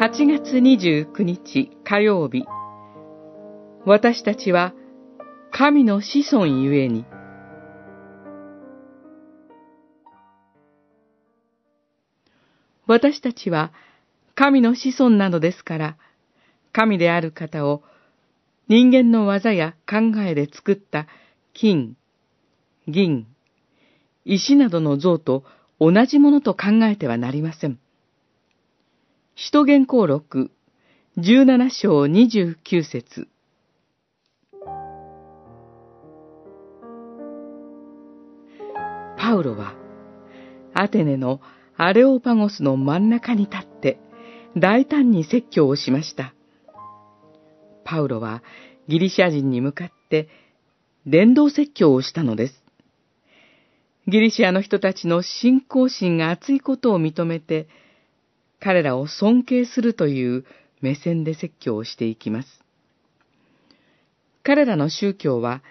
8月29日火曜日私たちは神の子孫ゆえに私たちは神の子孫なのですから、神である方を人間の技や考えで作った金、銀、石などの像と同じものと考えてはなりません。使徒言行録17章29節パウロはアテネのアレオパゴスの真ん中に立って大胆に説教をしました。パウロはギリシャ人に向かって伝道説教をしたのです。ギリシアの人たちの信仰心が熱いことを認めて、彼らを尊敬するという目線で説教をしていきます。彼らの宗教は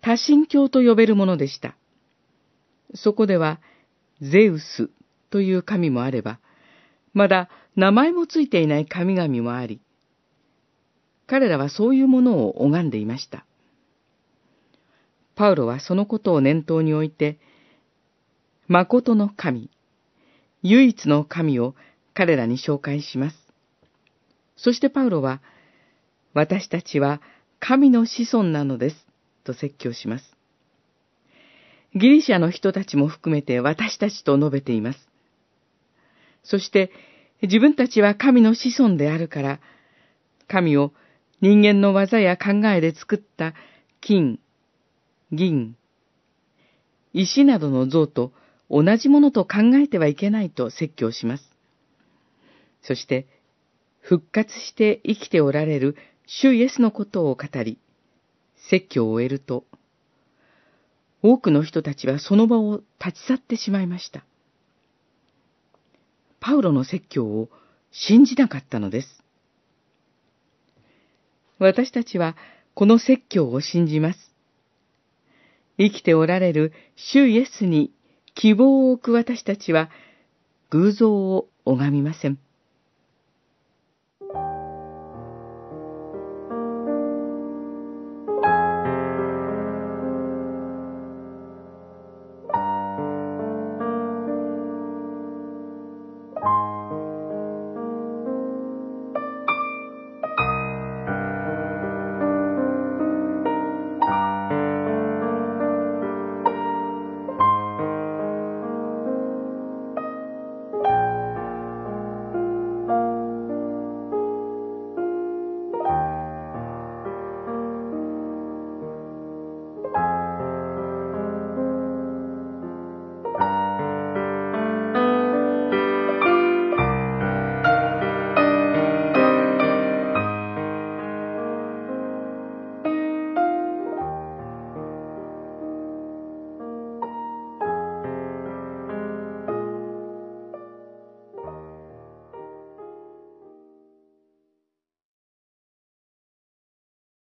多神教と呼べるものでした。そこでは、ゼウスという神もあれば、まだ名前もついていない神々もあり、彼らはそういうものを拝んでいました。パウロはそのことを念頭に置いて、誠の神、唯一の神を彼らに紹介します。そしてパウロは、私たちは神の子孫なのです、と説教します。ギリシャの人たちも含めて私たちと述べています。そして、自分たちは神の子孫であるから、神を人間の技や考えで作った金、銀、石などの像と同じものと考えてはいけないと説教します。そして、復活して生きておられる主イエスのことを語り、説教を終えると、多くの人たちはその場を立ち去ってしまいました。パウロの説教を信じなかったのです。私たちはこの説教を信じます。生きておられる主イエスに希望を置く私たちは偶像を拝みません。